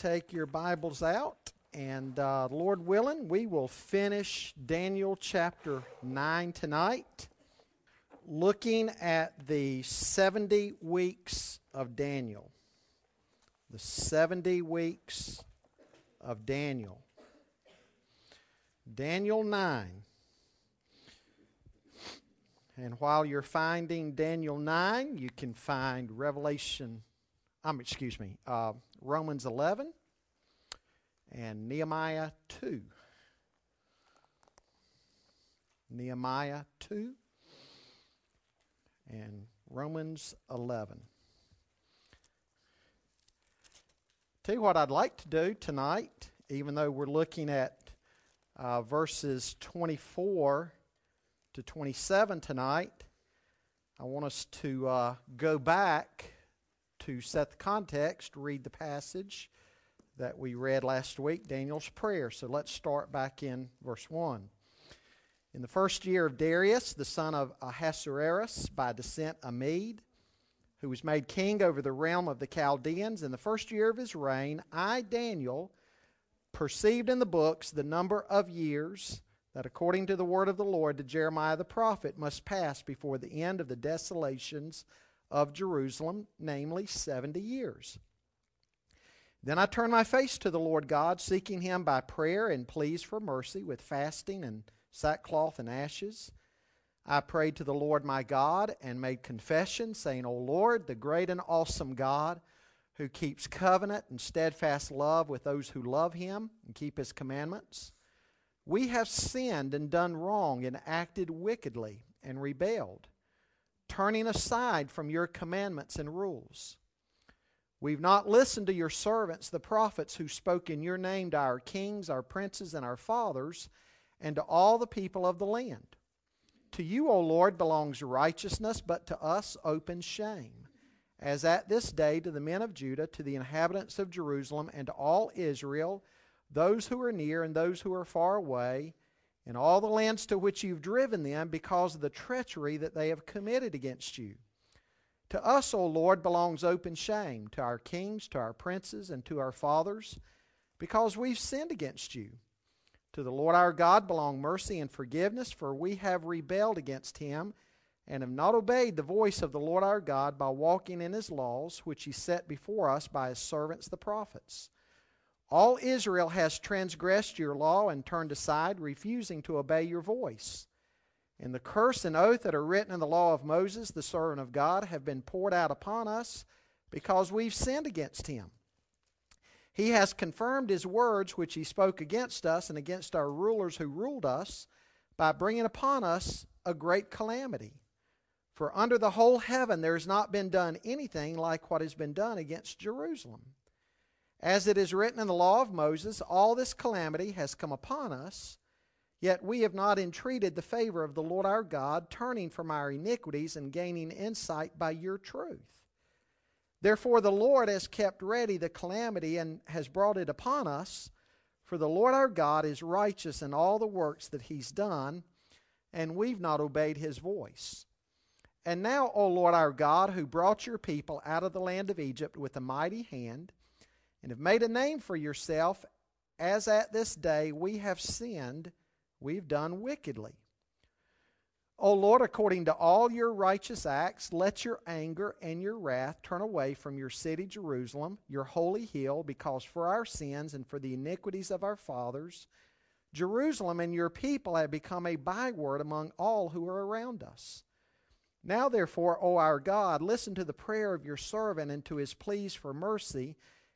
take your Bibles out, and uh, Lord willing, we will finish Daniel chapter 9 tonight, looking at the 70 weeks of Daniel. The 70 weeks of Daniel. Daniel 9. And while you're finding Daniel 9, you can find Revelation, um, excuse me, uh, Romans 11 and Nehemiah 2. Nehemiah 2 and Romans 11. Tell you what I'd like to do tonight, even though we're looking at uh, verses 24 to 27 tonight, I want us to uh, go back to set the context, read the passage that we read last week, Daniel's prayer. So let's start back in verse 1. In the first year of Darius, the son of Ahasuerus, by descent a Mede, who was made king over the realm of the Chaldeans, in the first year of his reign, I, Daniel, perceived in the books the number of years that according to the word of the Lord to Jeremiah the prophet must pass before the end of the desolations of Jerusalem, namely 70 years. Then I turned my face to the Lord God, seeking him by prayer and pleas for mercy with fasting and sackcloth and ashes. I prayed to the Lord my God and made confession, saying, O Lord, the great and awesome God, who keeps covenant and steadfast love with those who love him and keep his commandments. We have sinned and done wrong and acted wickedly and rebelled turning aside from your commandments and rules. We've not listened to your servants, the prophets, who spoke in your name to our kings, our princes, and our fathers, and to all the people of the land. To you, O Lord, belongs righteousness, but to us open shame. As at this day to the men of Judah, to the inhabitants of Jerusalem, and to all Israel, those who are near and those who are far away, in all the lands to which you've driven them because of the treachery that they have committed against you. To us, O Lord, belongs open shame, to our kings, to our princes, and to our fathers, because we've sinned against you. To the Lord our God belong mercy and forgiveness, for we have rebelled against him and have not obeyed the voice of the Lord our God by walking in his laws, which he set before us by his servants the prophets. All Israel has transgressed your law and turned aside, refusing to obey your voice. And the curse and oath that are written in the law of Moses, the servant of God, have been poured out upon us because we've sinned against him. He has confirmed his words which he spoke against us and against our rulers who ruled us by bringing upon us a great calamity. For under the whole heaven there has not been done anything like what has been done against Jerusalem. As it is written in the law of Moses, all this calamity has come upon us, yet we have not entreated the favor of the Lord our God, turning from our iniquities and gaining insight by your truth. Therefore, the Lord has kept ready the calamity and has brought it upon us. For the Lord our God is righteous in all the works that he's done, and we've not obeyed his voice. And now, O Lord our God, who brought your people out of the land of Egypt with a mighty hand, and have made a name for yourself, as at this day we have sinned, we've done wickedly. O Lord, according to all your righteous acts, let your anger and your wrath turn away from your city, Jerusalem, your holy hill, because for our sins and for the iniquities of our fathers, Jerusalem and your people have become a byword among all who are around us. Now, therefore, O our God, listen to the prayer of your servant and to his pleas for mercy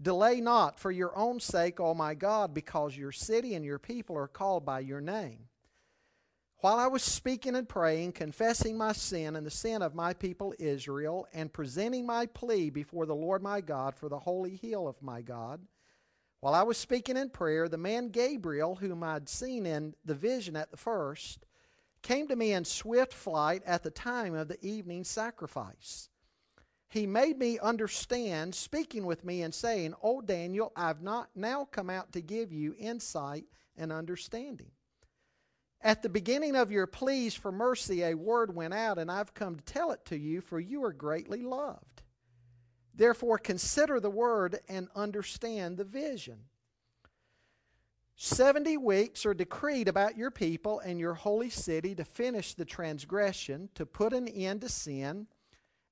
Delay not for your own sake, O my God, because your city and your people are called by your name. While I was speaking and praying, confessing my sin and the sin of my people Israel, and presenting my plea before the Lord my God for the holy hill of my God, While I was speaking in prayer, the man Gabriel, whom I'd seen in the vision at the first, came to me in swift flight at the time of the evening sacrifice. He made me understand, speaking with me and saying, O Daniel, I've not now come out to give you insight and understanding. At the beginning of your pleas for mercy, a word went out, and I've come to tell it to you, for you are greatly loved. Therefore, consider the word and understand the vision. Seventy weeks are decreed about your people and your holy city to finish the transgression, to put an end to sin,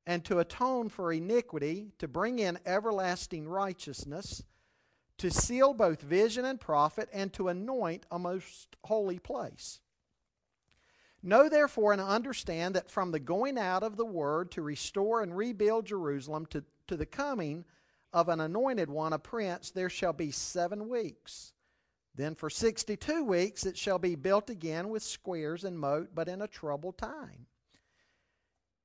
and to atone for iniquity, to bring in everlasting righteousness, to seal both vision and prophet, and to anoint a most holy place. Know therefore and understand that from the going out of the word to restore and rebuild Jerusalem to to the coming of an anointed one, a prince, there shall be seven weeks. Then for sixty two weeks it shall be built again with squares and moat, but in a troubled time.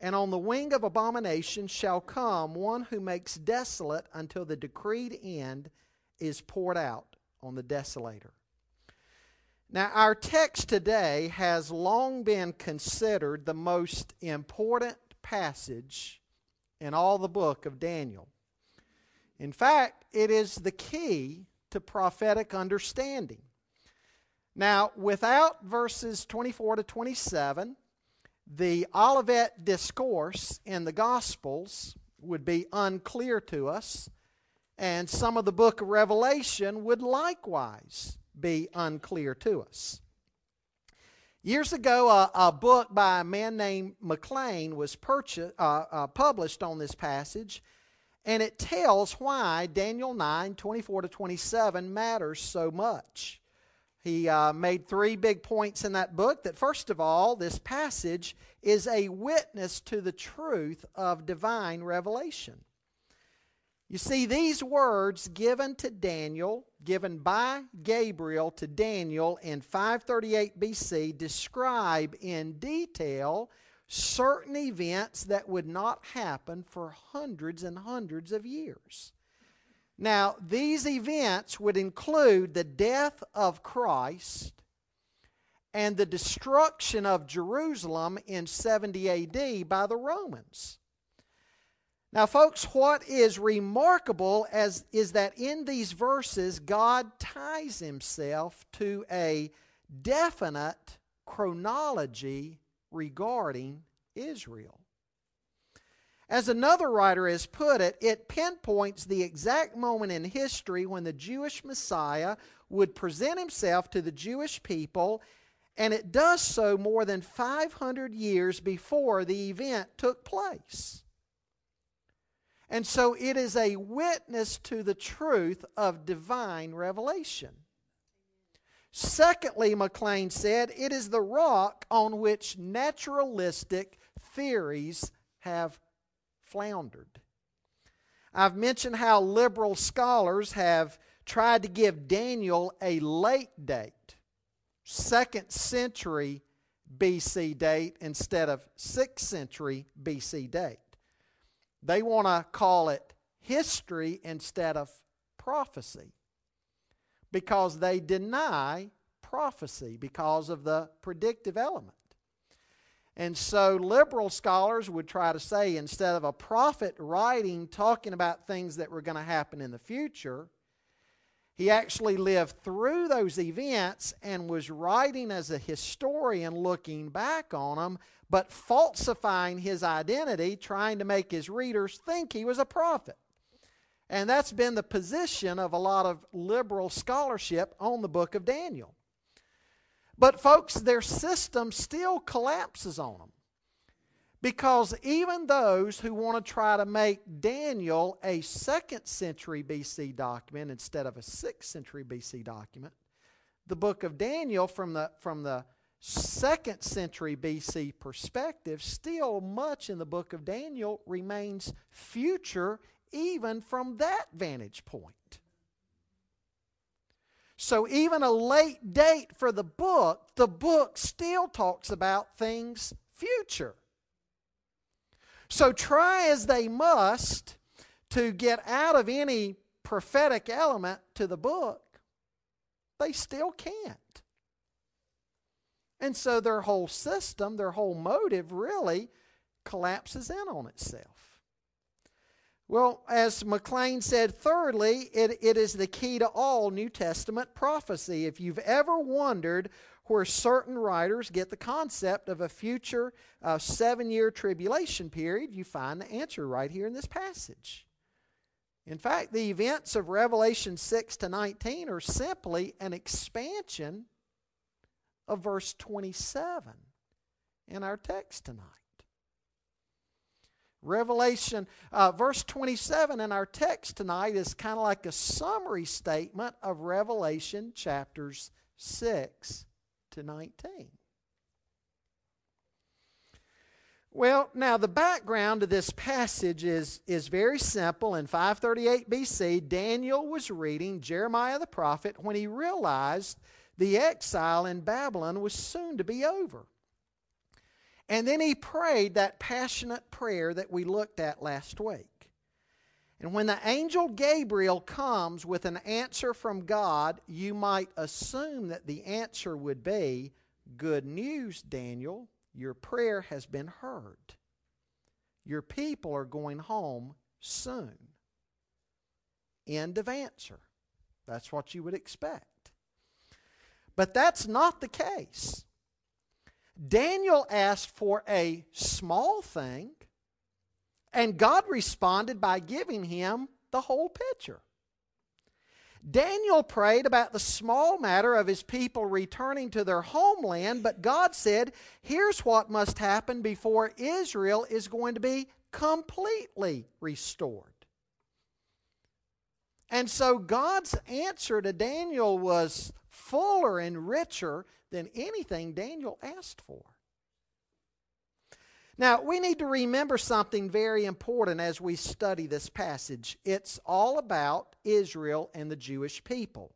And on the wing of abomination shall come one who makes desolate until the decreed end is poured out on the desolator. Now, our text today has long been considered the most important passage in all the book of Daniel. In fact, it is the key to prophetic understanding. Now, without verses 24 to 27, the Olivet Discourse in the Gospels would be unclear to us, and some of the book of Revelation would likewise be unclear to us. Years ago, a, a, book by a man named McClain was purchased, uh, uh, published on this passage, and it tells why Daniel 9 24 to 27 matters so much. He uh, made three big points in that book that, first of all, this passage is a witness to the truth of divine revelation. You see, these words given to Daniel, given by Gabriel to Daniel in 538 BC, describe in detail certain events that would not happen for hundreds and hundreds of years. Now, these events would include the death of Christ and the destruction of Jerusalem in 70 AD by the Romans. Now, folks, what is remarkable as, is that in these verses, God ties himself to a definite chronology regarding Israel. As another writer has put it, it pinpoints the exact moment in history when the Jewish Messiah would present himself to the Jewish people, and it does so more than 500 years before the event took place. And so it is a witness to the truth of divine revelation. Secondly, McClain said, it is the rock on which naturalistic theories have floundered. I've mentioned how liberal scholars have tried to give Daniel a late date, second century BC date instead of sixth century BC date. They want to call it history instead of prophecy because they deny prophecy because of the predictive element. And so liberal scholars would try to say instead of a prophet writing, talking about things that were going to happen in the future, he actually lived through those events and was writing as a historian looking back on them, but falsifying his identity, trying to make his readers think he was a prophet. And that's been the position of a lot of liberal scholarship on the book of Daniel. But, folks, their system still collapses on them Because even those who want to try to make Daniel a second century BC document instead of a sixth century BC document, the book of Daniel from the, from the second century BC perspective, still much in the book of Daniel remains future even from that vantage point. So, even a late date for the book, the book still talks about things future. So, try as they must to get out of any prophetic element to the book, they still can't. And so their whole system, their whole motive really collapses in on itself. Well, as McClain said, thirdly, it, it is the key to all New Testament prophecy. If you've ever wondered where certain writers get the concept of a future uh, seven year tribulation period, you find the answer right here in this passage. In fact, the events of Revelation 6 to 19 are simply an expansion of verse 27 in our text tonight. Revelation, uh, verse 27 in our text tonight is kind of like a summary statement of Revelation chapters 6 to 19. Well, now the background to this passage is, is very simple. In 538 BC, Daniel was reading Jeremiah the prophet when he realized the exile in Babylon was soon to be over. And then he prayed that passionate prayer that we looked at last week. And when the angel Gabriel comes with an answer from God, you might assume that the answer would be Good news, Daniel, your prayer has been heard. Your people are going home soon. End of answer. That's what you would expect. But that's not the case. Daniel asked for a small thing, and God responded by giving him the whole picture. Daniel prayed about the small matter of his people returning to their homeland, but God said, Here's what must happen before Israel is going to be completely restored. And so God's answer to Daniel was fuller and richer than anything Daniel asked for. Now, we need to remember something very important as we study this passage. It's all about Israel and the Jewish people.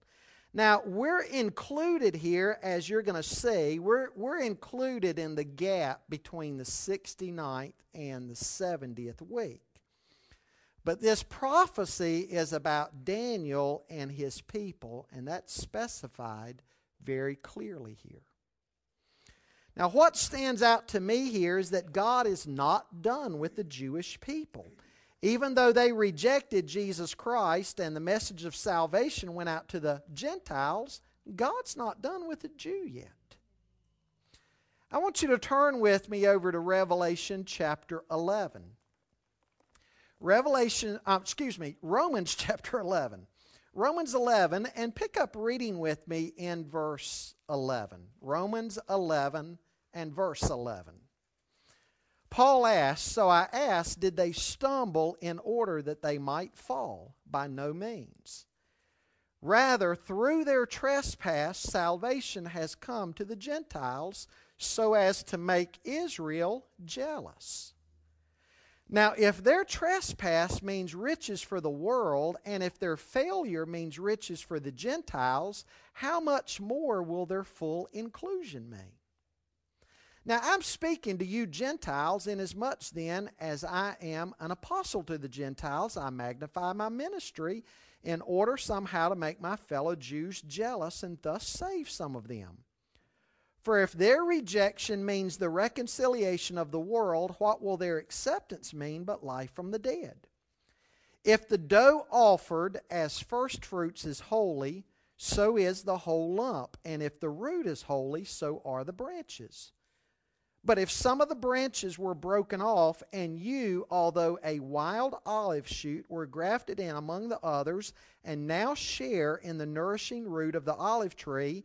Now, we're included here, as you're going to see, we're, we're included in the gap between the 69th and the 70th week. But this prophecy is about Daniel and his people, and that's specified very clearly here. Now, what stands out to me here is that God is not done with the Jewish people. Even though they rejected Jesus Christ and the message of salvation went out to the Gentiles, God's not done with the Jew yet. I want you to turn with me over to Revelation chapter 11. Revelation, uh, excuse me, Romans chapter 11. Romans 11, and pick up reading with me in verse 11. Romans 11 and verse 11. Paul asked, So I asked, did they stumble in order that they might fall? By no means. Rather, through their trespass, salvation has come to the Gentiles so as to make Israel jealous. Now, if their trespass means riches for the world, and if their failure means riches for the Gentiles, how much more will their full inclusion mean? Now, I'm speaking to you Gentiles, inasmuch then as I am an apostle to the Gentiles, I magnify my ministry in order somehow to make my fellow Jews jealous and thus save some of them. For if their rejection means the reconciliation of the world, what will their acceptance mean but life from the dead? If the dough offered as firstfruits is holy, so is the whole lump. And if the root is holy, so are the branches. But if some of the branches were broken off, and you, although a wild olive shoot, were grafted in among the others, and now share in the nourishing root of the olive tree,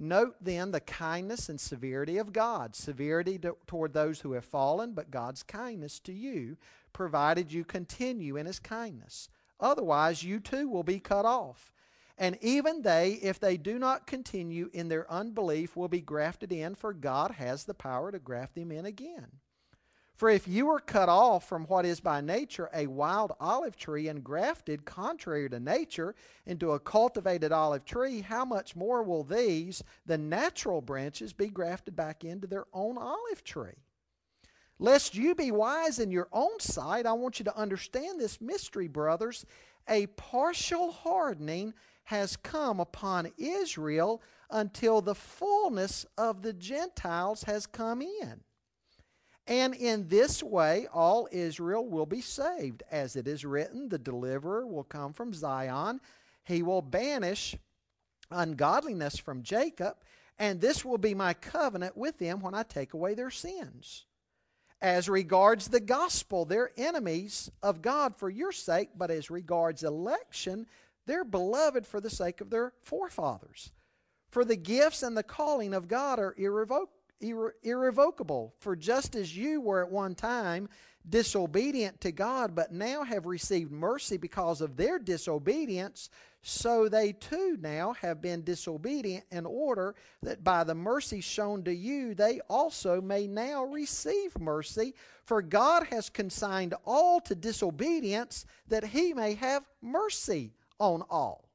Note then the kindness and severity of God severity to, toward those who have fallen, but God's kindness to you, provided you continue in his kindness. Otherwise, you too will be cut off. And even they, if they do not continue in their unbelief, will be grafted in, for God has the power to graft them in again. For if you were cut off from what is by nature a wild olive tree and grafted contrary to nature into a cultivated olive tree, how much more will these, the natural branches, be grafted back into their own olive tree? Lest you be wise in your own sight, I want you to understand this mystery, brothers. A partial hardening has come upon Israel until the fullness of the Gentiles has come in. And in this way, all Israel will be saved. As it is written, the deliverer will come from Zion. He will banish ungodliness from Jacob, and this will be my covenant with them when I take away their sins. As regards the gospel, they're enemies of God for your sake, but as regards election, they're beloved for the sake of their forefathers. For the gifts and the calling of God are irrevocable irre- irrevocable. For just as you were at one time disobedient to God, but now have received mercy because of their disobedience, so they too now have been disobedient in order that by the mercy shown to you, they also may now receive mercy. For God has consigned all to disobedience that he may have mercy on all.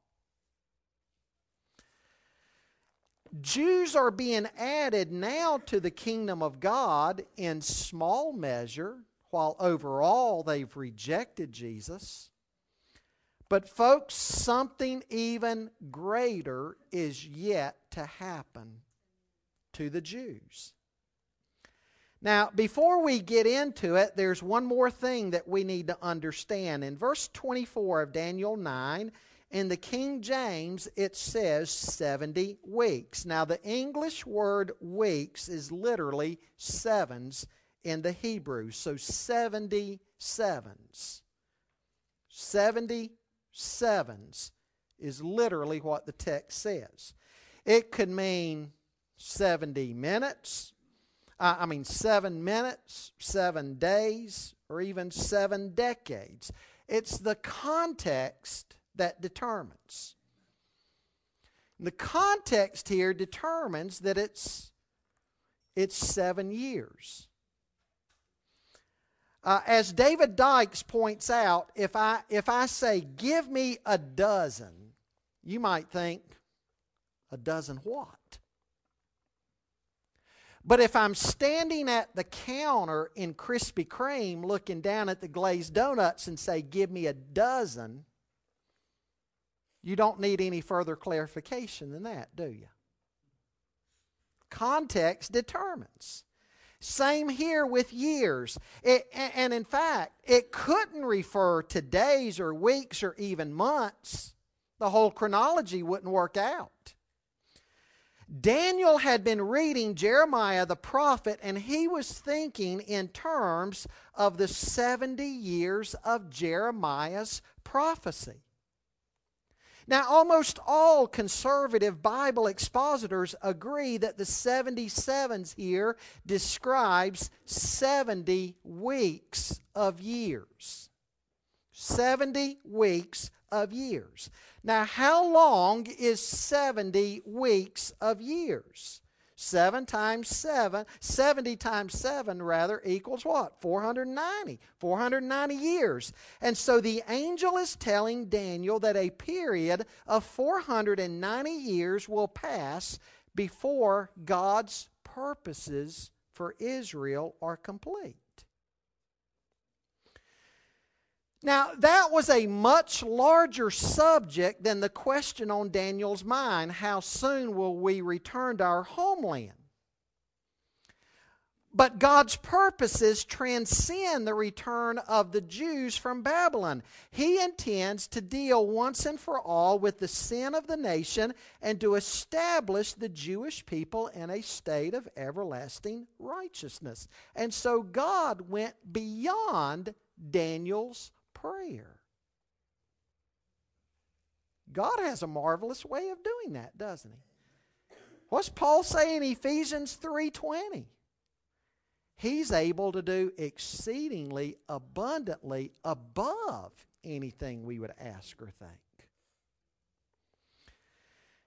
Jews are being added now to the kingdom of God in small measure, while overall they've rejected Jesus. But, folks, something even greater is yet to happen to the Jews. Now, before we get into it, there's one more thing that we need to understand. In verse 24 of Daniel 9, in the King James, it says 70 weeks. Now, the English word weeks is literally sevens in the Hebrew. So, 70 sevens. 70 sevens is literally what the text says. It could mean 70 minutes, uh, I mean, seven minutes, seven days, or even seven decades. It's the context that determines. The context here determines that it's, it's seven years. Uh, as David Dykes points out, if I, if I say, give me a dozen, you might think, a dozen what? But if I'm standing at the counter in Krispy Kreme looking down at the glazed donuts and say, give me a dozen, you don't need any further clarification than that, do you? Context determines. Same here with years. It, and in fact, it couldn't refer to days or weeks or even months. The whole chronology wouldn't work out. Daniel had been reading Jeremiah the prophet, and he was thinking in terms of the 70 years of Jeremiah's prophecy. Now, almost all conservative Bible expositors agree that the 77s here describes 70 weeks of years. 70 weeks of years. Now, how long is 70 weeks of years? 7 times 7, 70 times 7 rather equals what? 490. 490 years. And so the angel is telling Daniel that a period of 490 years will pass before God's purposes for Israel are complete. Now, that was a much larger subject than the question on Daniel's mind how soon will we return to our homeland? But God's purposes transcend the return of the Jews from Babylon. He intends to deal once and for all with the sin of the nation and to establish the Jewish people in a state of everlasting righteousness. And so God went beyond Daniel's prayer. God has a marvelous way of doing that, doesn't he? What's Paul say in Ephesians 3:20? He's able to do exceedingly abundantly above anything we would ask or think.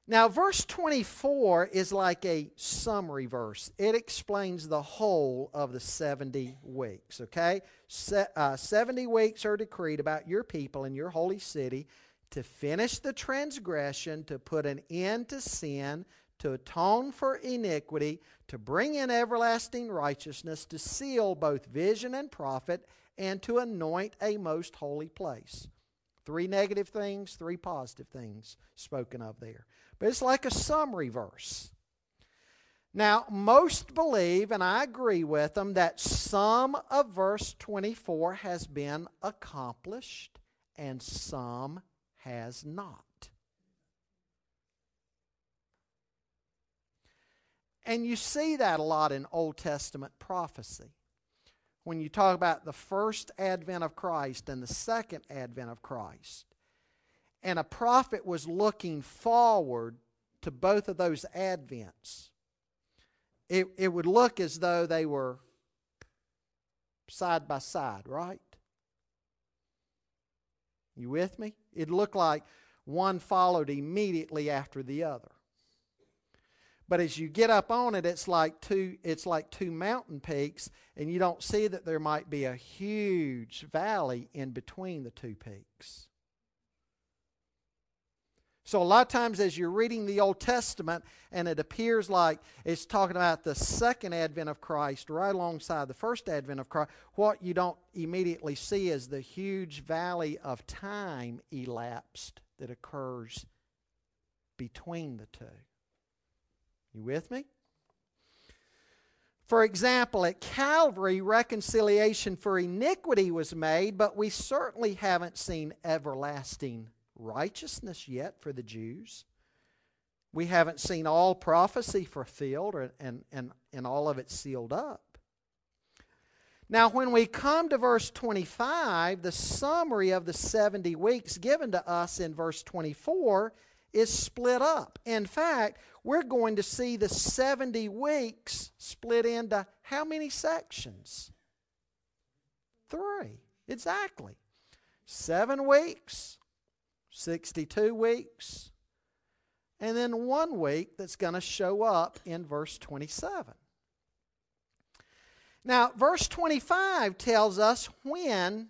Now, verse 24 is like a summary verse. It explains the whole of the 70 weeks, okay? Se- uh, 70 weeks are decreed about your people and your holy city to finish the transgression, to put an end to sin, to atone for iniquity, to bring in everlasting righteousness, to seal both vision and prophet, and to anoint a most holy place. Three negative things, three positive things spoken of there. But it's like a summary verse. Now, most believe, and I agree with them, that some of verse 24 has been accomplished and some has not. And you see that a lot in Old Testament prophecy. When you talk about the first advent of Christ and the second advent of Christ, and a prophet was looking forward to both of those advents, it, it would look as though they were side by side, right? You with me? It looked like one followed immediately after the other. But as you get up on it, it's like two it's like two mountain peaks, and you don't see that there might be a huge valley in between the two peaks. So, a lot of times, as you're reading the Old Testament and it appears like it's talking about the second advent of Christ right alongside the first advent of Christ, what you don't immediately see is the huge valley of time elapsed that occurs between the two. You with me? For example, at Calvary, reconciliation for iniquity was made, but we certainly haven't seen everlasting righteousness yet for the Jews. We haven't seen all prophecy fulfilled or, and, and, and all of it sealed up. Now, when we come to verse 25, the summary of the 70 weeks given to us in verse 24 is split up. In fact, we're going to see the 70 weeks split into how many sections? Three. Exactly. Seven weeks 62 weeks, and then one week that's going to show up in verse 27. Now, verse 25 tells us when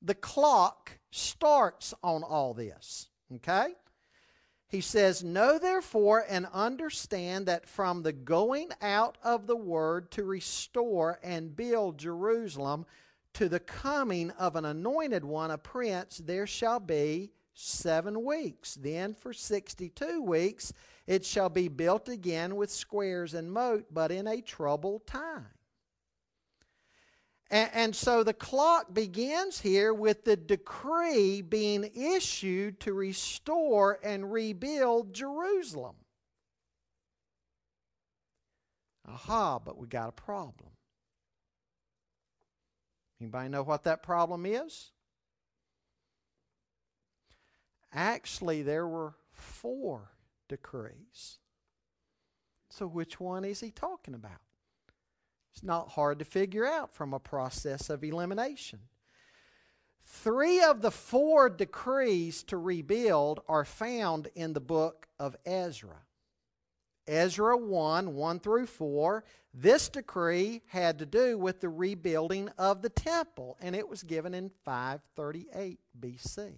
the clock starts on all this. Okay? He says, Know therefore and understand that from the going out of the word to restore and build Jerusalem to the coming of an anointed one, a prince, there shall be seven weeks. Then for 62 weeks it shall be built again with squares and moat, but in a troubled time. And, and, so the clock begins here with the decree being issued to restore and rebuild Jerusalem. Aha, but we got a problem. Anybody know what that problem is? Actually, there were four decrees. So, which one is he talking about? It's not hard to figure out from a process of elimination. Three of the four decrees to rebuild are found in the book of Ezra. Ezra 1 1 through 4. This decree had to do with the rebuilding of the temple, and it was given in 538 BC.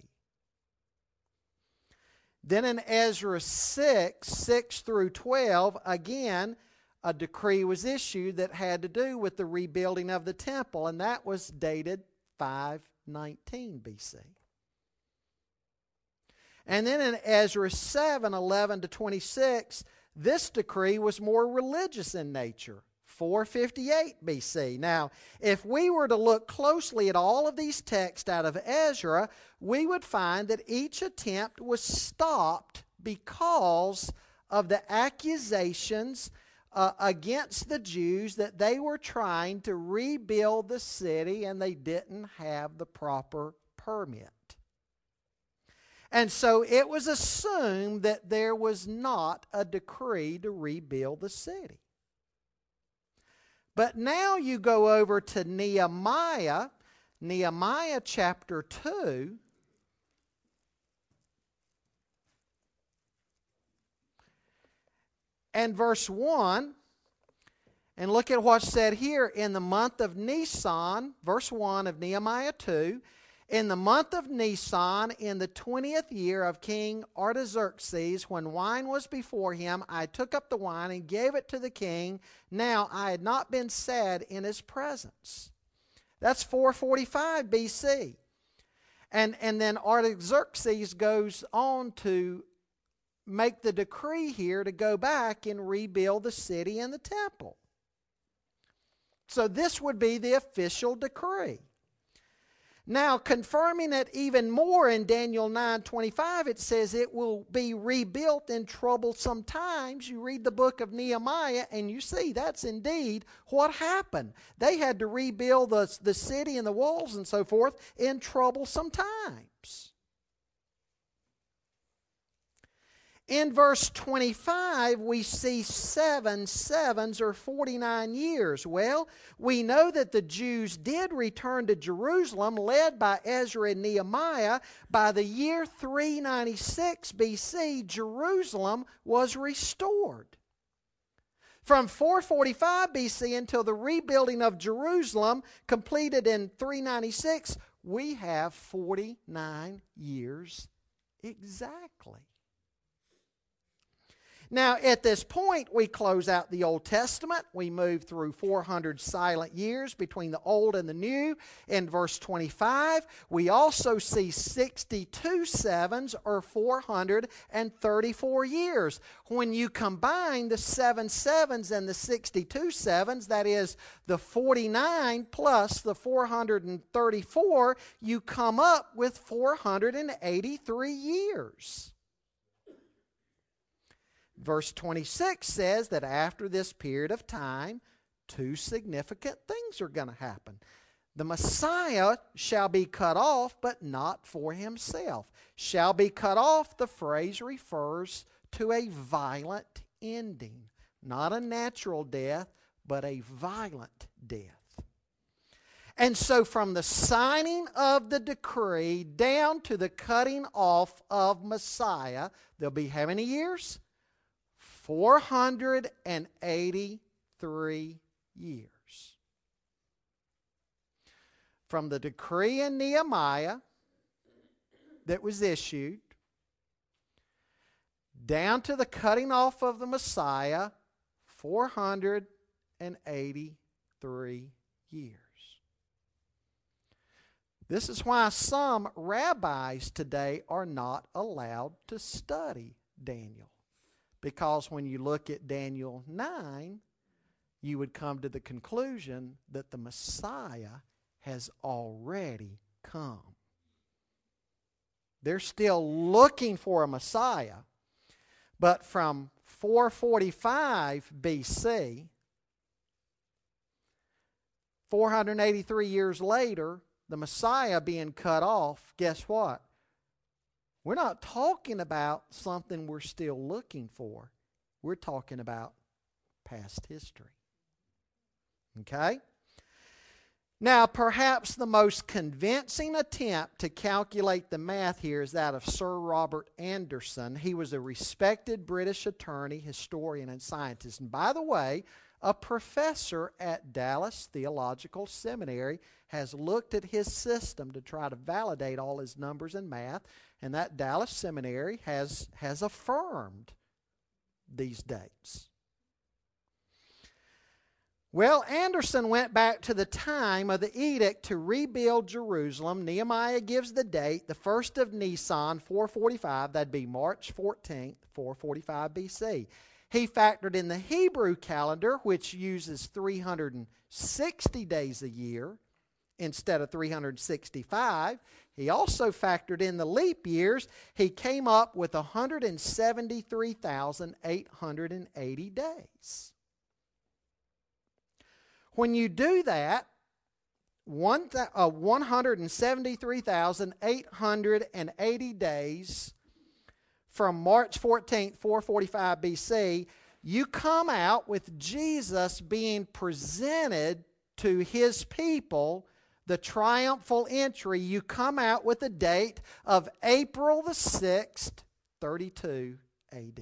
Then in Ezra 6, 6 through 12, again, a decree was issued that had to do with the rebuilding of the temple, and that was dated 519 BC. And then in Ezra 7, 11 to 26, this decree was more religious in nature. 458 BC. Now, if we were to look closely at all of these texts out of Ezra, we would find that each attempt was stopped because of the accusations uh, against the Jews that they were trying to rebuild the city and they didn't have the proper permit. And so it was assumed that there was not a decree to rebuild the city. But now you go over to Nehemiah, Nehemiah chapter 2. And verse 1, and look at what's said here in the month of Nisan, verse 1 of Nehemiah 2. In the month of Nisan, in the twentieth year of King Artaxerxes, when wine was before him, I took up the wine and gave it to the king. Now I had not been sad in his presence. That's 445 BC. And, and then Artaxerxes goes on to make the decree here to go back and rebuild the city and the temple. So this would be the official decree. Now, confirming it even more in Daniel 9:25, it says it will be rebuilt in troublesome times. You read the book of Nehemiah and you see that's indeed what happened. They had to rebuild the, the city and the walls and so forth in troublesome times. In verse 25, we see seven sevens or 49 years. Well, we know that the Jews did return to Jerusalem, led by Ezra and Nehemiah. By the year 396 BC, Jerusalem was restored. From 445 BC until the rebuilding of Jerusalem, completed in 396, we have 49 years exactly. Now, at this point, we close out the Old Testament. We move through 400 silent years between the Old and the New. In verse 25, we also see 62 sevens or 434 years. When you combine the seven sevens and the 62 sevens, that is the 49 plus the 434, you come up with 483 years. Verse 26 says that after this period of time, two significant things are going to happen. The Messiah shall be cut off, but not for himself. Shall be cut off, the phrase refers to a violent ending. Not a natural death, but a violent death. And so, from the signing of the decree down to the cutting off of Messiah, there'll be how many years? 483 years. From the decree in Nehemiah that was issued down to the cutting off of the Messiah, 483 years. This is why some rabbis today are not allowed to study Daniel. Because when you look at Daniel 9, you would come to the conclusion that the Messiah has already come. They're still looking for a Messiah, but from 445 BC, 483 years later, the Messiah being cut off, guess what? We're not talking about something we're still looking for. We're talking about past history. Okay? Now, perhaps the most convincing attempt to calculate the math here is that of Sir Robert Anderson. He was a respected British attorney, historian, and scientist. And by the way, a professor at Dallas Theological Seminary has looked at his system to try to validate all his numbers and math and that Dallas Seminary has, has affirmed these dates. Well, Anderson went back to the time of the edict to rebuild Jerusalem. Nehemiah gives the date, the first of Nisan, 445. That'd be March 14th, 445 BC. He factored in the Hebrew calendar, which uses 360 days a year instead of 365. He also factored in the leap years. He came up with 173,880 days. When you do that, one th- uh, 173,880 days from March 14th, 445 BC, you come out with Jesus being presented to his people, the triumphal entry. You come out with a date of April the 6th, 32 AD.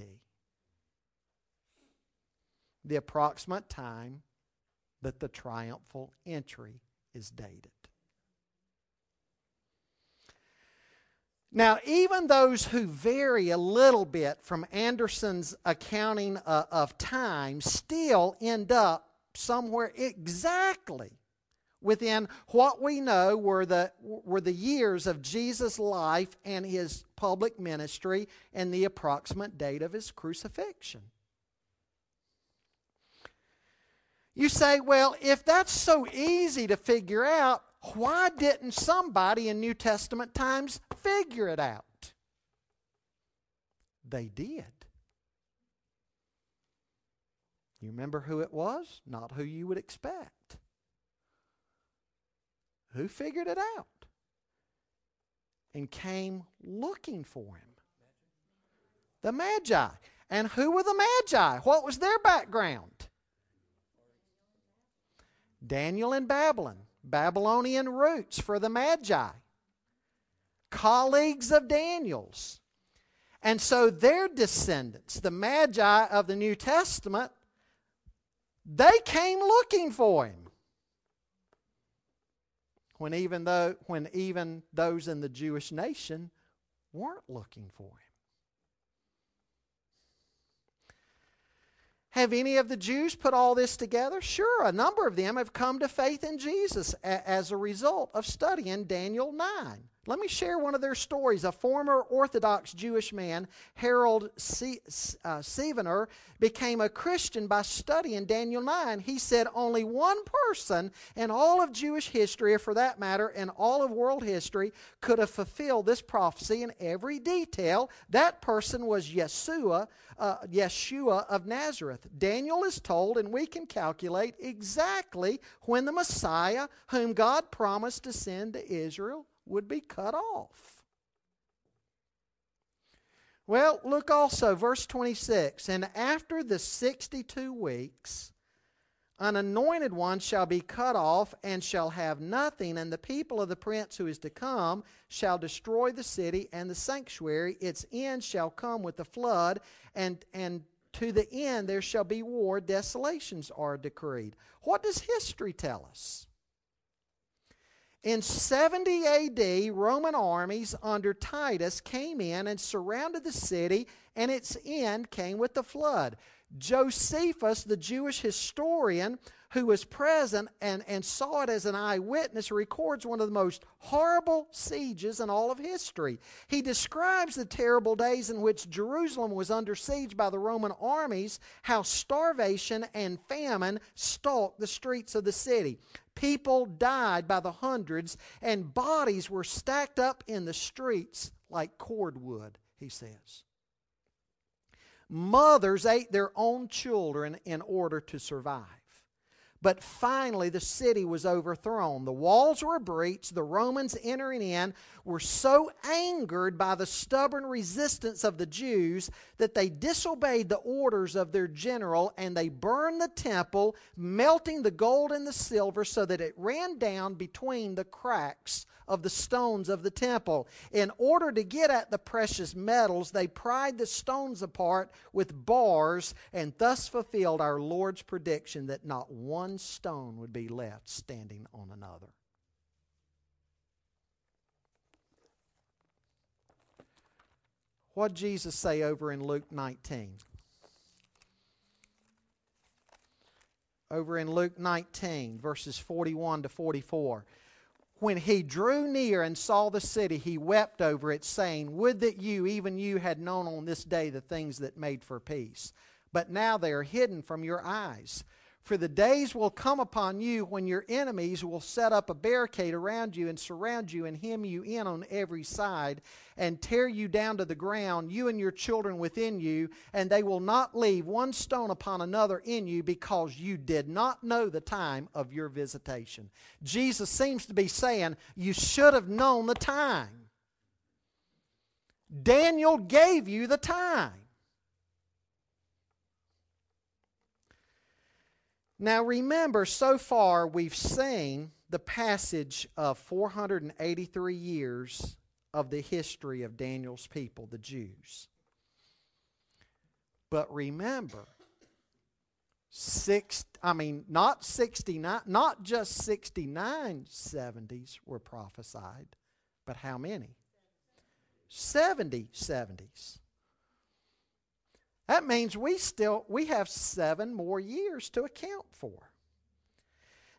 The approximate time that the triumphal entry is dated. Now, even those who vary a little bit from Anderson's accounting uh, of time still end up somewhere exactly within what we know were the, were the years of Jesus' life and his public ministry and the approximate date of his crucifixion. You say, well, if that's so easy to figure out, why didn't somebody in New Testament times figure it out? They did. You remember who it was? Not who you would expect. Who figured it out and came looking for him? The Magi. And who were the Magi? What was their background? Daniel in Babylon. Babylonian roots for the Magi, colleagues of Daniel's. And so their descendants, the Magi of the New Testament, they came looking for him. When even though when even those in the Jewish nation weren't looking for him. Have any of the Jews put all this together? Sure, a number of them have come to faith in Jesus as a result of studying Daniel 9. Let me share one of their stories. A former Orthodox Jewish man, Harold Se- uh, Sevener, became a Christian by studying Daniel 9. He said only one person in all of Jewish history, or for that matter, in all of world history, could have fulfilled this prophecy in every detail. That person was Yeshua, uh, Yeshua of Nazareth. Daniel is told, and we can calculate exactly when the Messiah, whom God promised to send to Israel, would be cut off. Well, look also, verse 26 And after the 62 weeks, an anointed one shall be cut off and shall have nothing, and the people of the prince who is to come shall destroy the city and the sanctuary. Its end shall come with the flood, and, and to the end there shall be war. Desolations are decreed. What does history tell us? In 70 AD, Roman armies under Titus came in and surrounded the city, and its end came with the flood. Josephus, the Jewish historian who was present and, and saw it as an eyewitness, records one of the most horrible sieges in all of history. He describes the terrible days in which Jerusalem was under siege by the Roman armies, how starvation and famine stalked the streets of the city. People died by the hundreds, and bodies were stacked up in the streets like cordwood, he says. Mothers ate their own children in order to survive. But finally, the city was overthrown. The walls were breached. The Romans entering in were so angered by the stubborn resistance of the Jews that they disobeyed the orders of their general and they burned the temple, melting the gold and the silver so that it ran down between the cracks of the stones of the temple. In order to get at the precious metals, they pried the stones apart with bars and thus fulfilled our Lord's prediction that not one stone would be left standing on another. What Jesus say over in Luke 19? Over in Luke 19, verses 41 to 44 when he drew near and saw the city, he wept over it, saying, Would that you, even you, had known on this day the things that made for peace. but now they are hidden from your eyes. For the days will come upon you when your enemies will set up a barricade around you and surround you and hem you in on every side and tear you down to the ground, you and your children within you, and they will not leave one stone upon another in you because you did not know the time of your visitation. Jesus seems to be saying, You should have known the time. Daniel gave you the time. Now remember, so far we've seen the passage of 483 years of the history of Daniel's people, the Jews. But remember, six I mean not 69 not just 69 70s were prophesied, but how many? 70 70s. That means we still we have 7 more years to account for.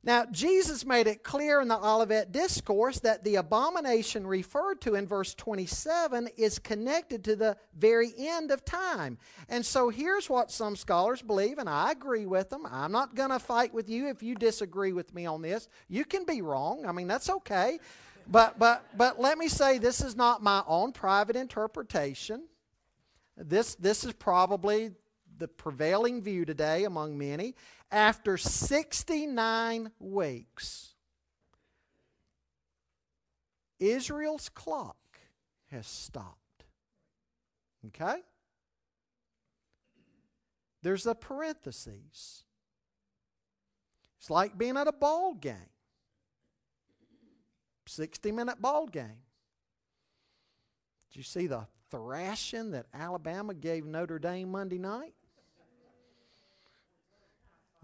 Now, Jesus made it clear in the Olivet Discourse that the abomination referred to in verse 27 is connected to the very end of time. And so here's what some scholars believe, and I agree with them. I'm not going to fight with you if you disagree with me on this. You can be wrong. I mean, that's okay. But, but, but let me say this is not my own private interpretation. This, this is probably the prevailing view today among many. After 69 weeks, Israel's clock has stopped. Okay? There's a parenthesis. It's like being at a ball game. 60 minute ball game. Did you see the thrashing that Alabama gave Notre Dame Monday night?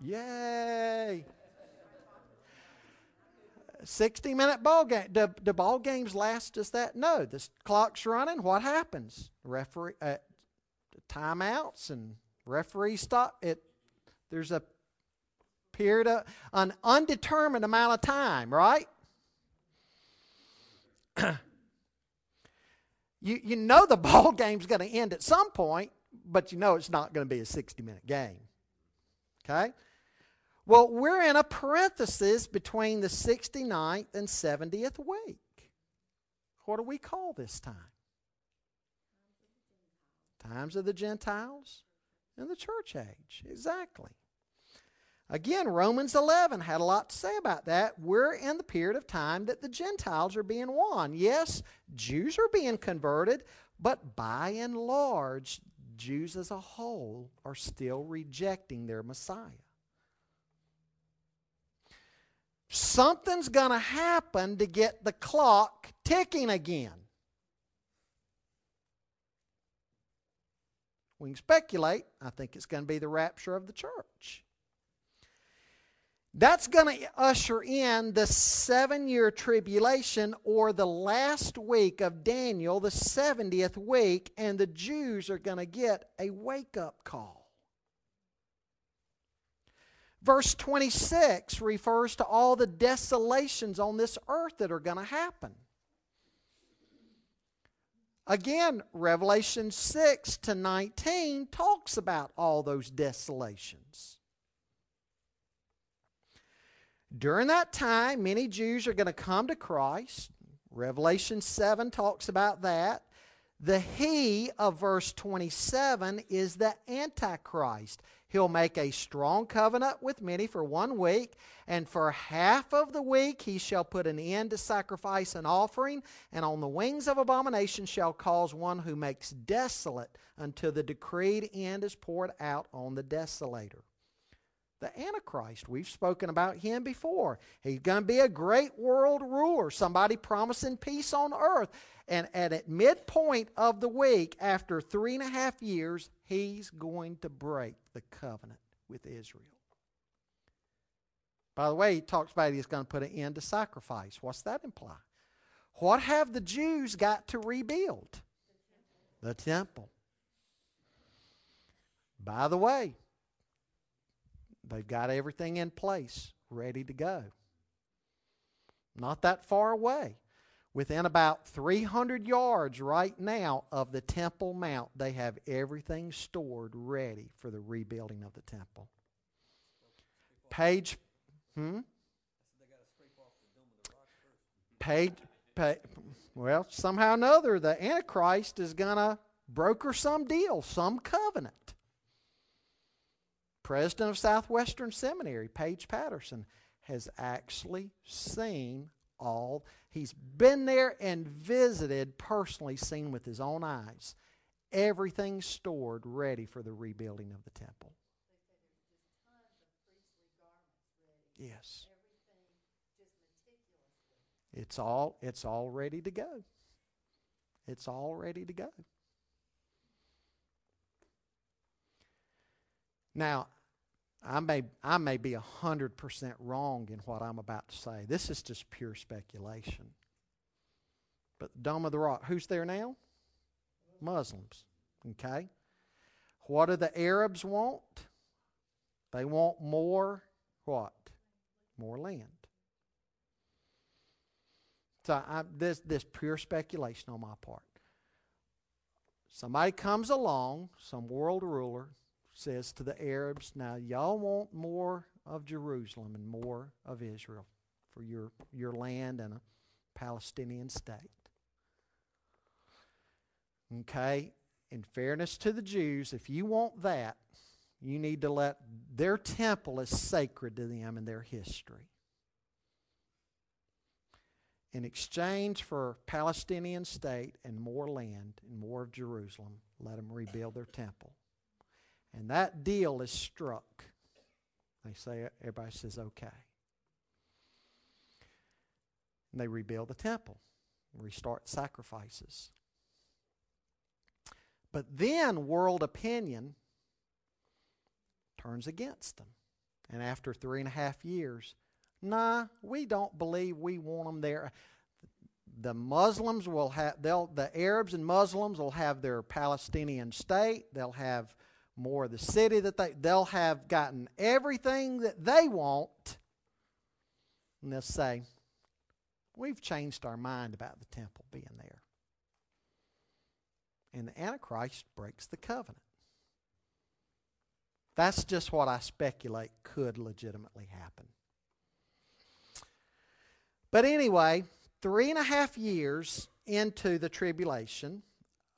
Yay! 60 minute ball game. Do, do ball games last just that? No. The clock's running. What happens? Referee, uh, timeouts and referee stop. It, there's a period of an undetermined amount of time, right? you, you know the ball game's going to end at some point, but you know it's not going to be a 60 minute game. Okay? Well, we're in a parenthesis between the 69th and 70th week. What do we call this time? Times of the Gentiles and the church age. Exactly. Again, Romans 11 had a lot to say about that. We're in the period of time that the Gentiles are being won. Yes, Jews are being converted, but by and large, Jews as a whole are still rejecting their Messiah. Something's going to happen to get the clock ticking again. We can speculate. I think it's going to be the rapture of the church. That's going to usher in the seven year tribulation or the last week of Daniel, the 70th week, and the Jews are going to get a wake up call. Verse 26 refers to all the desolations on this earth that are going to happen. Again, Revelation 6 to 19 talks about all those desolations. During that time, many Jews are going to come to Christ. Revelation 7 talks about that. The he of verse 27 is the Antichrist. He'll make a strong covenant with many for one week, and for half of the week he shall put an end to sacrifice and offering, and on the wings of abomination shall cause one who makes desolate until the decreed end is poured out on the desolator the Antichrist. We've spoken about him before. He's going to be a great world ruler, somebody promising peace on earth. And, and at midpoint of the week, after three and a half years, he's going to break the covenant with Israel. By the way, he talks about he's going to put an end to sacrifice. What's that imply? What have the Jews got to rebuild? The temple. By the way, They've got everything in place, ready to go. Not that far away. Within about 300 yards right now of the Temple Mount, they have everything stored ready for the rebuilding of the temple. Page, hmm? Page, page well, somehow or another, the Antichrist is going to broker some deal, some covenant. President of Southwestern Seminary, Paige Patterson, has actually seen all. He's been there and visited, personally seen with his own eyes, everything stored ready for the rebuilding of the temple. Yes. It's all it's all ready to go. It's all ready to go. Now, I may, I may be 100% wrong in what I'm about to say. This is just pure speculation. But the Dome of the Rock, who's there now? Muslims. Okay? What do the Arabs want? They want more what? More land. So I, this this pure speculation on my part. Somebody comes along, some world ruler, says to the Arabs, Now, y'all want more of Jerusalem and more of Israel for your, your land and a Palestinian state. Okay? In fairness to the Jews, if you want that, you need to let their temple is sacred to them and their history. In exchange for Palestinian state and more land and more of Jerusalem, let them rebuild their temple. And that deal is struck. They say, everybody says, okay. And they rebuild the temple, restart sacrifices. But then world opinion turns against them. And after three and a half years, nah, we don't believe we want them there. The Muslims will have, they'll, the Arabs and Muslims will have their Palestinian state. They'll have more. The city that they they'll have gotten everything that they want. And they'll say we've changed our mind about the temple being there. And the antichrist breaks the covenant. That's just what i speculate could legitimately happen. But anyway three and a half years into the tribulation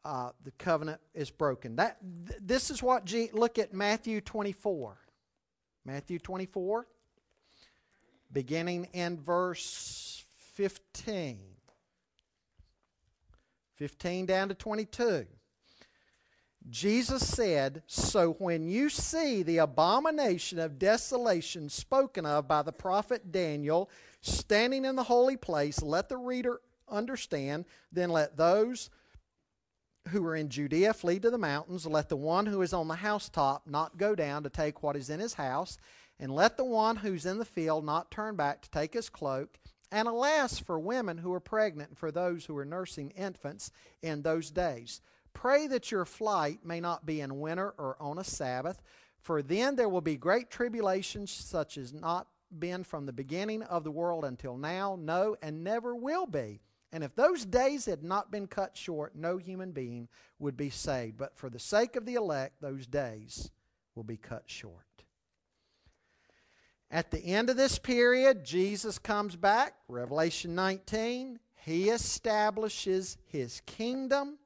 uh, the covenant is broken. That th- this is what G- look at Matthew 24. Matthew 24, beginning in verse 15. 15 down to 22. Jesus said, So when you see the abomination of desolation spoken of by the prophet Daniel standing in the holy place, let the reader understand, then let those who are in Judea flee to the mountains. Let the one who is on the housetop not go down to take what is in his house. And let the one who's in the field not turn back to take his cloak. And alas for women who are pregnant and for those who are nursing infants in those days. Pray that your flight may not be in winter or on a Sabbath, for then there will be great tribulations such as not been from the beginning of the world until now, no, and never will be and if those days had not been cut short, no human being would be saved. But for the sake of the elect, those days will be cut short. At the end of this period, Jesus comes back, Revelation 19. He establishes his kingdom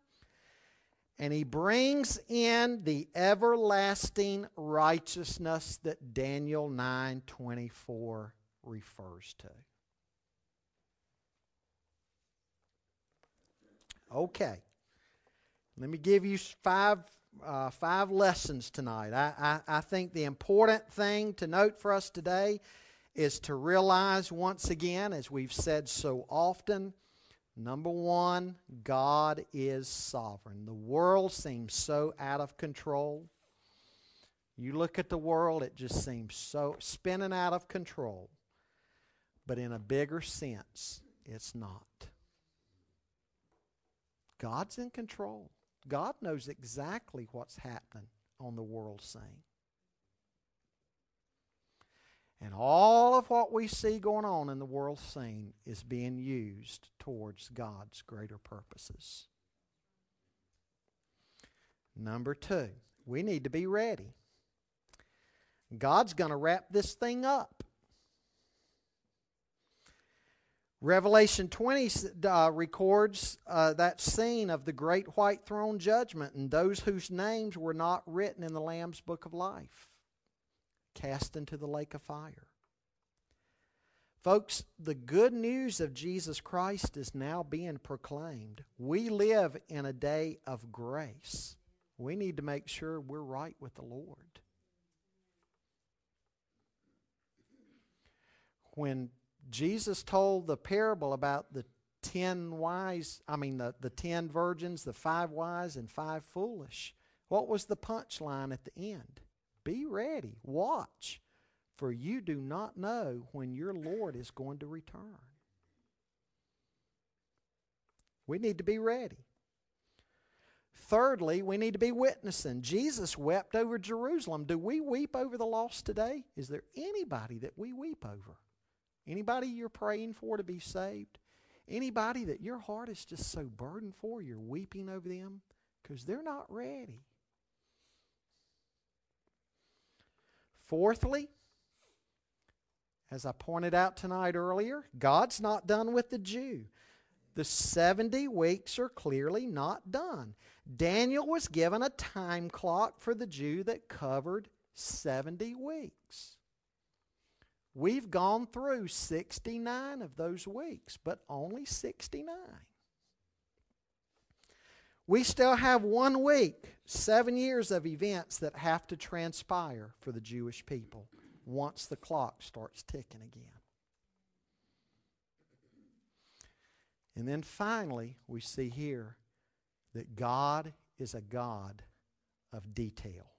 and he brings in the everlasting righteousness that Daniel 9:24 refers to. Okay. Let me give you five, uh, five lessons tonight. I, I, I think the important thing to note for us today is to realize once again, as we've said so often, number one, God is sovereign. The world seems so out of control. You look at the world, it just seems so spinning out of control. But in a bigger sense, it's not. God's in control. God knows exactly what's happening on the world scene. And all of what we see going on in the world scene is being used towards God's greater purposes. Number two, we need to be ready. God's going to wrap this thing up. Revelation 20 uh, records uh, that scene of the great white throne judgment and those whose names were not written in the Lamb's book of life cast into the lake of fire. Folks, the good news of Jesus Christ is now being proclaimed. We live in a day of grace. We need to make sure we're right with the Lord. When Jesus told the parable about the ten wise, I mean, the, the ten virgins, the five wise, and five foolish, what was the punchline at the end? Be ready, watch, for you do not know when your Lord is going to return. We need to be ready. Thirdly, we need to be witnessing. Jesus wept over Jerusalem. Do we weep over the lost today? Is there anybody that we weep over? Anybody you're praying for to be saved? Anybody that your heart is just so burdened for, you're weeping over them because they're not ready. Fourthly, as I pointed out tonight earlier, God's not done with the Jew. The 70 weeks are clearly not done. Daniel was given a time clock for the Jew that covered 70 weeks. We've gone through 69 of those weeks, but only 69. We still have one week, seven years of events that have to transpire for the Jewish people once the clock starts ticking again. And then finally, we see here that God is a God of detail.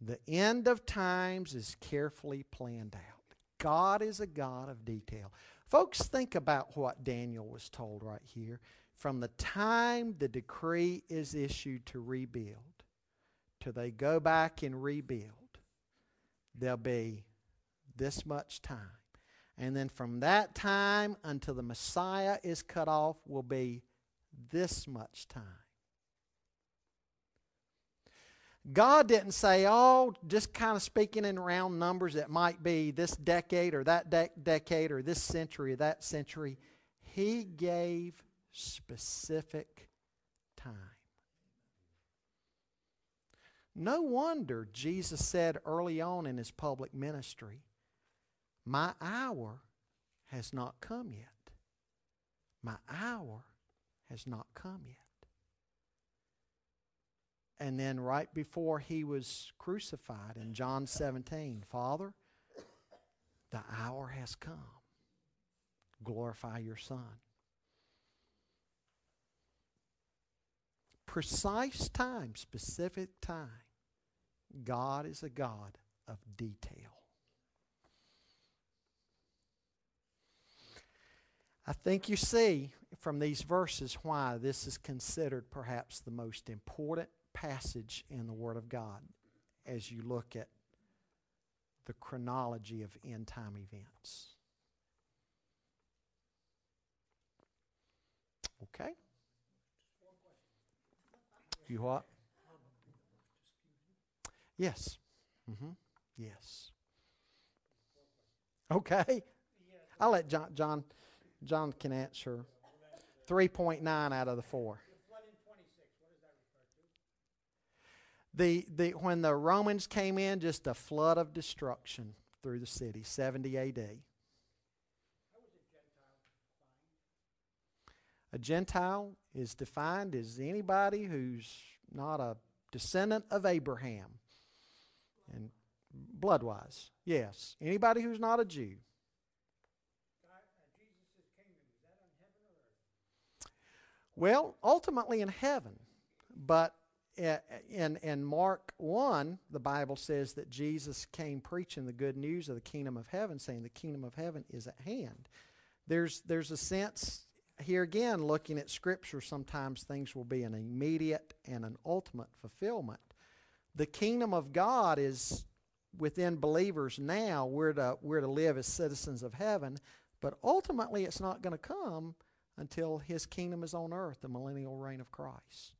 The end of times is carefully planned out. God is a God of detail. Folks, think about what Daniel was told right here from the time the decree is issued to rebuild till they go back and rebuild, there'll be this much time. And then from that time until the Messiah is cut off will be this much time. God didn't say, oh, just kind of speaking in round numbers, it might be this decade or that de- decade or this century or that century. He gave specific time. No wonder Jesus said early on in his public ministry, My hour has not come yet. My hour has not come yet. And then, right before he was crucified in John 17, Father, the hour has come. Glorify your Son. precise time, specific time. God is a God of detail. I think you see from these verses why this is considered perhaps the most important passage in the Word of God as you look at the chronology of end time events. Okay? You what? Yes. Mm-hmm. Yes. Okay. I'll let John. John. John can answer. Three point nine out of the four. The, the when the Romans came in, just a flood of destruction through the city, 70 A.D. A Gentile is defined as anybody who's not a descendant of Abraham. And bloodwise, yes. Anybody who's not a Jew. Uh, well, ultimately in heaven. But in, in Mark 1, the Bible says that Jesus came preaching the good news of the kingdom of heaven, saying the kingdom of heaven is at hand. There's, there's a sense here again, looking at Scripture, sometimes things will be an immediate and an ultimate fulfillment. The kingdom of God is within believers now, we're to, we're to live as citizens of heaven, but ultimately it's not going to come until his kingdom is on earth, the millennial reign of Christ.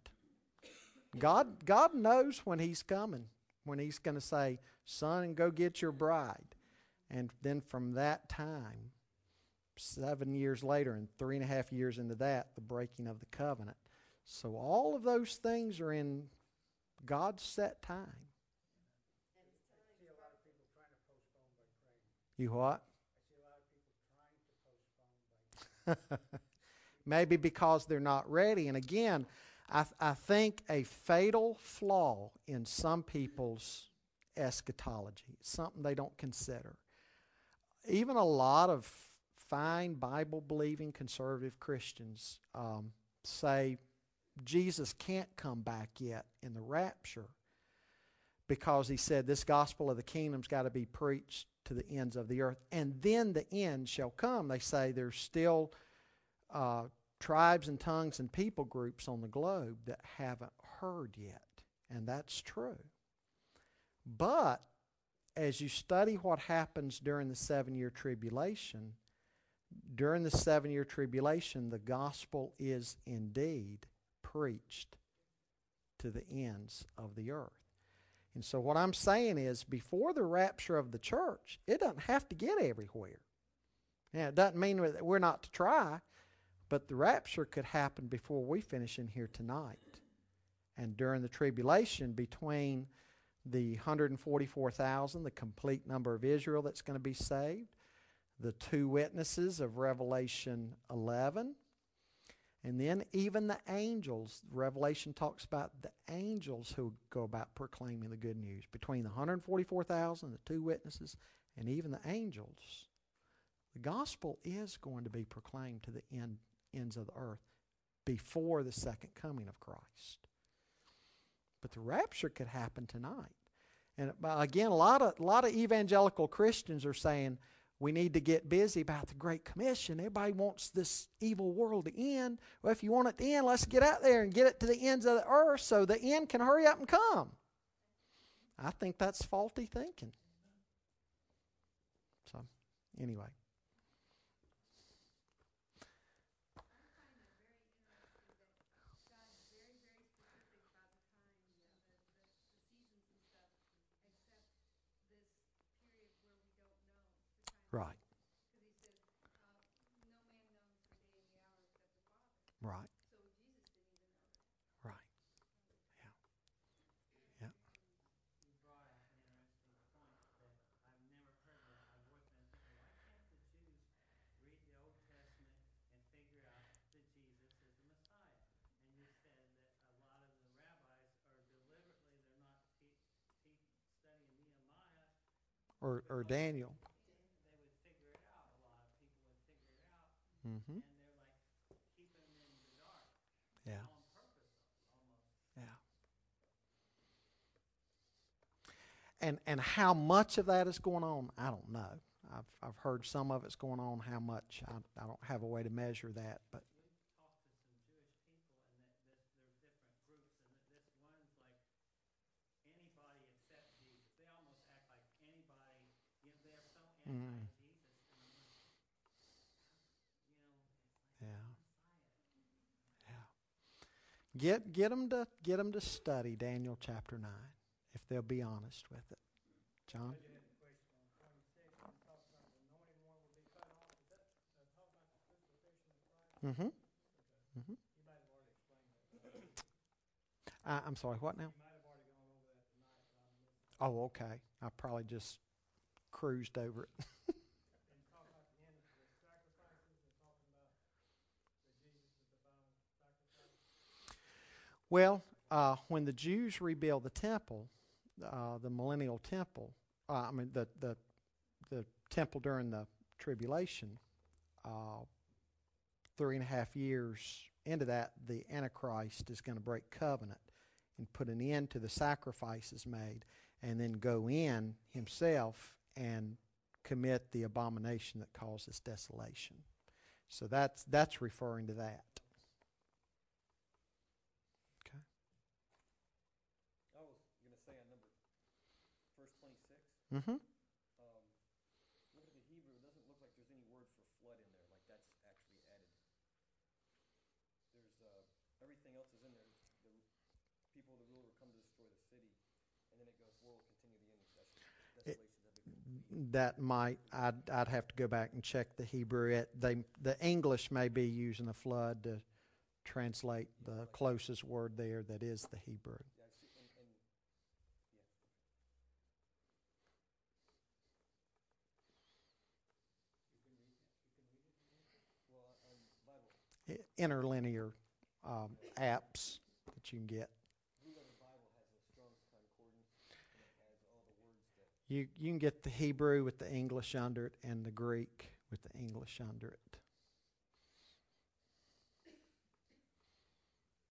God God knows when he's coming, when he's going to say, "Son, go get your bride." And then from that time, seven years later and three and a half years into that, the breaking of the covenant. So all of those things are in God's set time. You what? Maybe because they're not ready. And again, I, I think a fatal flaw in some people's eschatology, something they don't consider. Even a lot of fine Bible believing conservative Christians um, say Jesus can't come back yet in the rapture because he said this gospel of the kingdom's got to be preached to the ends of the earth, and then the end shall come. They say there's still uh, tribes and tongues and people groups on the globe that haven't heard yet, and that's true. But as you study what happens during the seven year tribulation, during the seven year tribulation, the gospel is indeed preached to the ends of the earth. And so, what I'm saying is, before the rapture of the church, it doesn't have to get everywhere. Now, it doesn't mean that we're not to try, but the rapture could happen before we finish in here tonight. And during the tribulation, between the 144,000, the complete number of Israel that's going to be saved, the two witnesses of Revelation 11, and then even the angels, Revelation talks about the angels who go about proclaiming the good news. Between the 144,000, the two witnesses, and even the angels, the gospel is going to be proclaimed to the end, ends of the earth before the second coming of Christ. But the rapture could happen tonight. And again, a lot of, a lot of evangelical Christians are saying, we need to get busy about the Great Commission. Everybody wants this evil world to end. Well, if you want it to end, let's get out there and get it to the ends of the earth so the end can hurry up and come. I think that's faulty thinking. So, anyway. Right. Right. Right. Yeah. Yeah. You brought up an interesting point that I've never heard that. I've always been thinking, why can't the Jews read the Old Testament and figure out that Jesus is the Messiah? And you said that a lot of the rabbis are deliberately, they're not te- te- studying Nehemiah. Or, or Daniel. They would figure it out. A lot of people would figure it out. Mm-hmm. And they're like keeping them in the dark Yeah. purpose. Yeah. And and how much of that is going on, I don't know. I've I've heard some of it's going on. How much, I, I don't have a way to measure that. But talked to some Jewish people, and that this, there's different groups, and that this one's like anybody except Jesus. They almost act like anybody. You know, they're so Mm. anti-Jesus, and I'm like, you know, it's like yeah, Messiah. yeah. Get get them to get 'em to study Daniel chapter nine if they'll be honest with it. John. Mm-hmm. Mm-hmm. I, I'm sorry. What now? Oh, okay. I probably just cruised over it. Well, uh, when the Jews rebuild the temple, uh, the millennial temple, uh, I mean, the, the, the temple during the tribulation, uh, three and a half years into that, the Antichrist is going to break covenant and put an end to the sacrifices made and then go in himself and commit the abomination that causes desolation. So that's, that's referring to that. Okay. I was gonna say on number, verse twenty-six, Mm-hmm. um, look at the Hebrew, it doesn't look like there's any word for flood in there, like that's actually added. There's, uh, everything else is in there, the people of the ruler come to destroy the city, and then it goes, war will continue the end, It- desolations have. That might, I'd, I'd have to go back and check the Hebrew. It, they, the English may be using the flood to translate the closest word there that is the Hebrew. Yeah, I see, and, and, yeah. Well, on Bible, I- Interlinear um, apps that you can get. You, you can get the Hebrew with the English under it and the Greek with the English under it.